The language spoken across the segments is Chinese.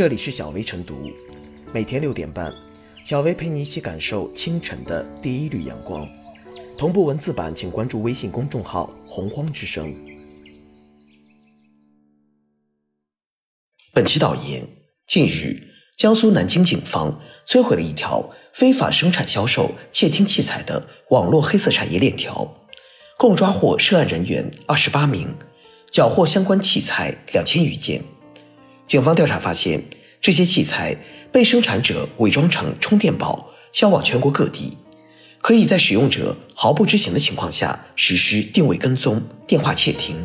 这里是小薇晨读，每天六点半，小薇陪你一起感受清晨的第一缕阳光。同步文字版，请关注微信公众号“洪荒之声”。本期导言：近日，江苏南京警方摧毁了一条非法生产、销售窃听器材的网络黑色产业链条，共抓获涉案人员二十八名，缴获相关器材两千余件。警方调查发现，这些器材被生产者伪装成充电宝，销往全国各地。可以在使用者毫不知情的情况下实施定位跟踪、电话窃听。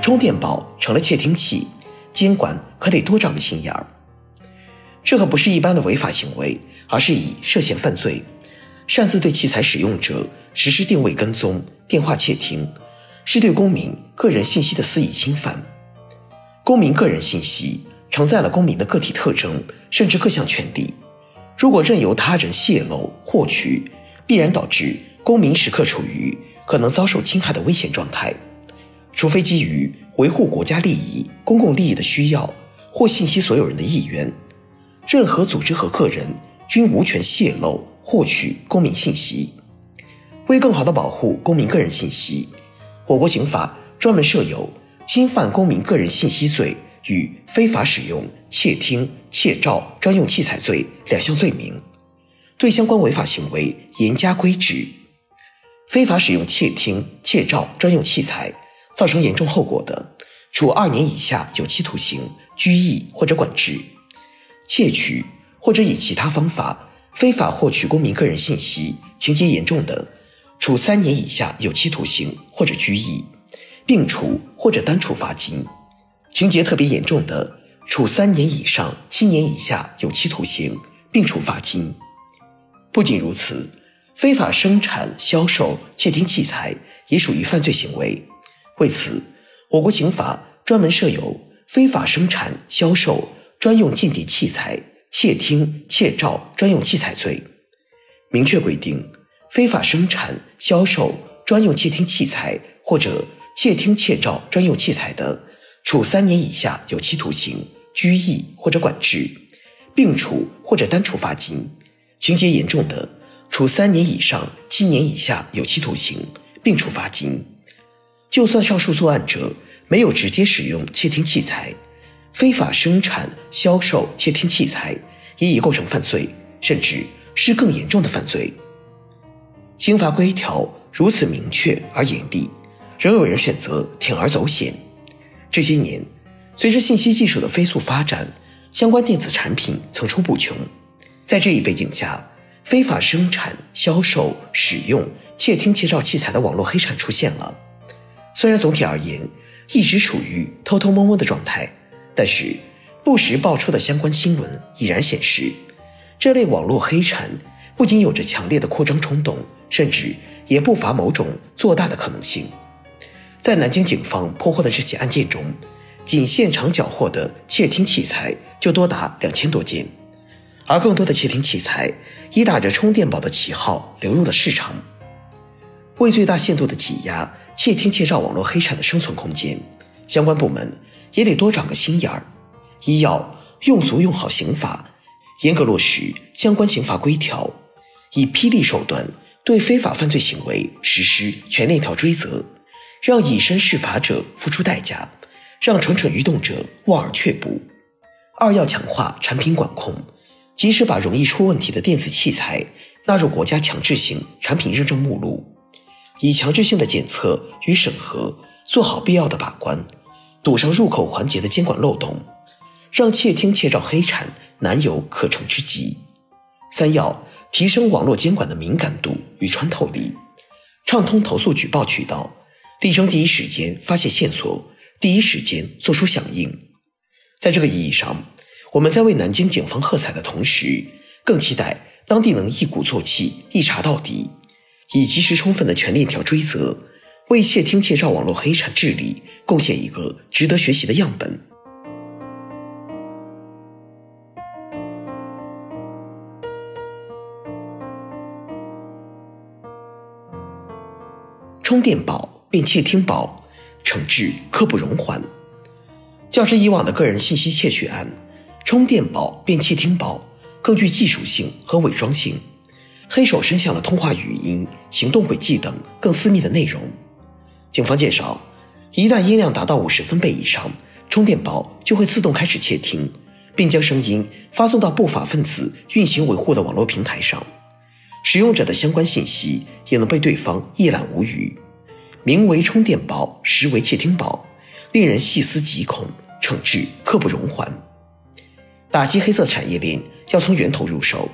充电宝成了窃听器，监管可得多长个心眼儿。这可不是一般的违法行为，而是以涉嫌犯罪，擅自对器材使用者实施定位跟踪、电话窃听。是对公民个人信息的肆意侵犯。公民个人信息承载了公民的个体特征，甚至各项权利。如果任由他人泄露、获取，必然导致公民时刻处于可能遭受侵害的危险状态。除非基于维护国家利益、公共利益的需要，或信息所有人的意愿，任何组织和个人均无权泄露、获取公民信息。为更好地保护公民个人信息。我国刑法专门设有侵犯公民个人信息罪与非法使用、窃听、窃照专用器材罪两项罪名，对相关违法行为严加规制。非法使用、窃听、窃照专用器材，造成严重后果的，处二年以下有期徒刑、拘役或者管制；窃取或者以其他方法非法获取公民个人信息，情节严重的。处三年以下有期徒刑或者拘役，并处或者单处罚金；情节特别严重的，处三年以上七年以下有期徒刑，并处罚金。不仅如此，非法生产、销售窃听器材也属于犯罪行为。为此，我国刑法专门设有非法生产、销售专用间谍器材、窃听、窃照专用器材罪，明确规定。非法生产、销售专用窃听器材或者窃听窃照专用器材的，处三年以下有期徒刑、拘役或者管制，并处或者单处罚金；情节严重的，处三年以上七年以下有期徒刑，并处罚金。就算上述作案者没有直接使用窃听器材，非法生产、销售窃听器材也已构成犯罪，甚至是更严重的犯罪。刑法规条如此明确而严厉，仍有人选择铤而走险。这些年，随着信息技术的飞速发展，相关电子产品层出不穷。在这一背景下，非法生产、销售、使用窃听窃照器材的网络黑产出现了。虽然总体而言一直处于偷偷摸摸的状态，但是不时爆出的相关新闻已然显示，这类网络黑产不仅有着强烈的扩张冲动。甚至也不乏某种做大的可能性。在南京警方破获的这起案件中，仅现场缴获的窃听器材就多达两千多件，而更多的窃听器材以打着充电宝的旗号流入了市场。为最大限度地挤压窃听窃照网络黑产的生存空间，相关部门也得多长个心眼儿：一要用足用好刑法，严格落实相关刑法规条，以霹雳手段。对非法犯罪行为实施全链条追责，让以身试法者付出代价，让蠢蠢欲动者望而却步。二要强化产品管控，及时把容易出问题的电子器材纳入国家强制性产品认证目录，以强制性的检测与审核做好必要的把关，堵上入口环节的监管漏洞，让窃听窃照黑产难有可乘之机。三要。提升网络监管的敏感度与穿透力，畅通投诉举报渠道，力争第一时间发现线索，第一时间作出响应。在这个意义上，我们在为南京警方喝彩的同时，更期待当地能一鼓作气、一查到底，以及时充分的全链条追责，为窃听窃照网络黑产治理贡献一个值得学习的样本。充电宝变窃听宝，惩治刻不容缓。较之以往的个人信息窃取案，充电宝变窃听宝更具技术性和伪装性，黑手伸向了通话语音、行动轨迹等更私密的内容。警方介绍，一旦音量达到五十分贝以上，充电宝就会自动开始窃听，并将声音发送到不法分子运行维护的网络平台上。使用者的相关信息也能被对方一览无余。名为充电宝，实为窃听宝，令人细思极恐，惩治刻不容缓。打击黑色产业链要从源头入手。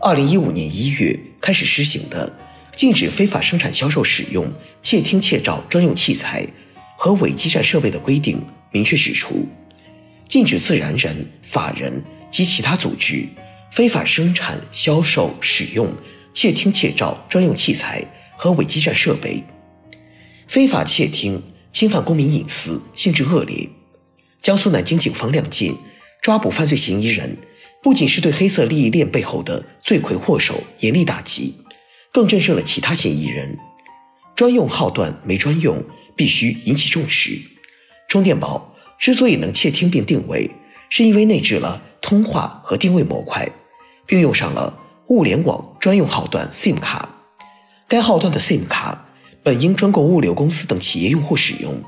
二零一五年一月开始施行的禁止非法生产、销售、使用窃听、窃照专用器材和伪基站设备的规定，明确指出，禁止自然人、法人及其他组织非法生产、销售、使用。窃听、窃照专用器材和伪基站设备，非法窃听侵犯公民隐私，性质恶劣。江苏南京警方亮剑抓捕犯罪嫌疑人，不仅是对黑色利益链背后的罪魁祸首严厉打击，更震慑了其他嫌疑人。专用号段没专用，必须引起重视。充电宝之所以能窃听并定位，是因为内置了通话和定位模块，并用上了。物联网专用号段 SIM 卡，该号段的 SIM 卡本应专供物流公司等企业用户使用，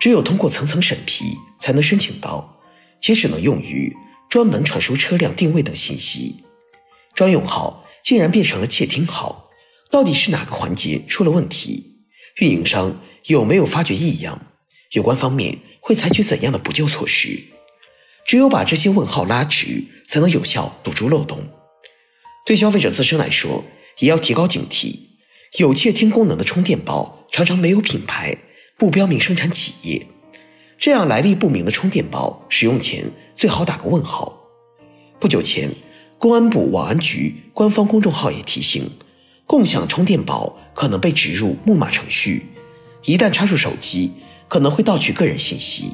只有通过层层审批才能申请到，且只能用于专门传输车辆定位等信息。专用号竟然变成了窃听号，到底是哪个环节出了问题？运营商有没有发觉异样？有关方面会采取怎样的补救措施？只有把这些问号拉直，才能有效堵住漏洞。对消费者自身来说，也要提高警惕。有窃听功能的充电宝常常没有品牌，不标明生产企业，这样来历不明的充电宝，使用前最好打个问号。不久前，公安部网安局官方公众号也提醒，共享充电宝可能被植入木马程序，一旦插入手机，可能会盗取个人信息。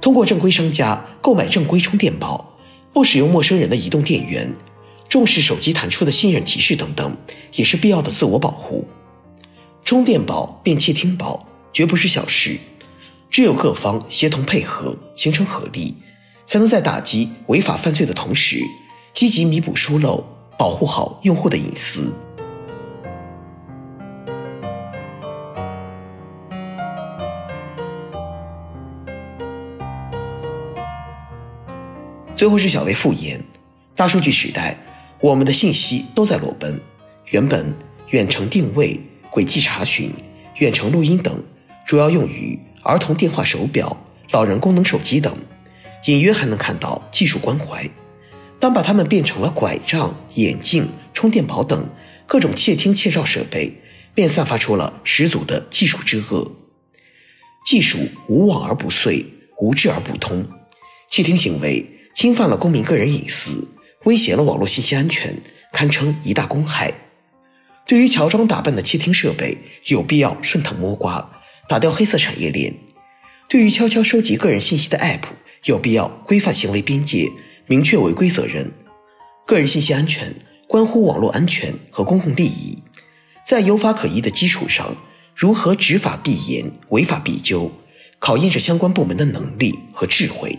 通过正规商家购买正规充电宝，不使用陌生人的移动电源。重视手机弹出的信任提示等等，也是必要的自我保护。充电宝变窃听宝绝不是小事，只有各方协同配合，形成合力，才能在打击违法犯罪的同时，积极弥补疏漏，保护好用户的隐私。最后是小薇复言：大数据时代。我们的信息都在裸奔，原本远程定位、轨迹查询、远程录音等，主要用于儿童电话手表、老人功能手机等，隐约还能看到技术关怀。当把它们变成了拐杖、眼镜、充电宝等各种窃听窃照设备，便散发出了十足的技术之恶。技术无往而不遂，无智而不通，窃听行为侵犯了公民个人隐私。威胁了网络信息安全，堪称一大公害。对于乔装打扮的窃听设备，有必要顺藤摸瓜，打掉黑色产业链；对于悄悄收集个人信息的 App，有必要规范行为边界，明确违规责任。个人信息安全关乎网络安全和公共利益，在有法可依的基础上，如何执法必严、违法必究，考验着相关部门的能力和智慧。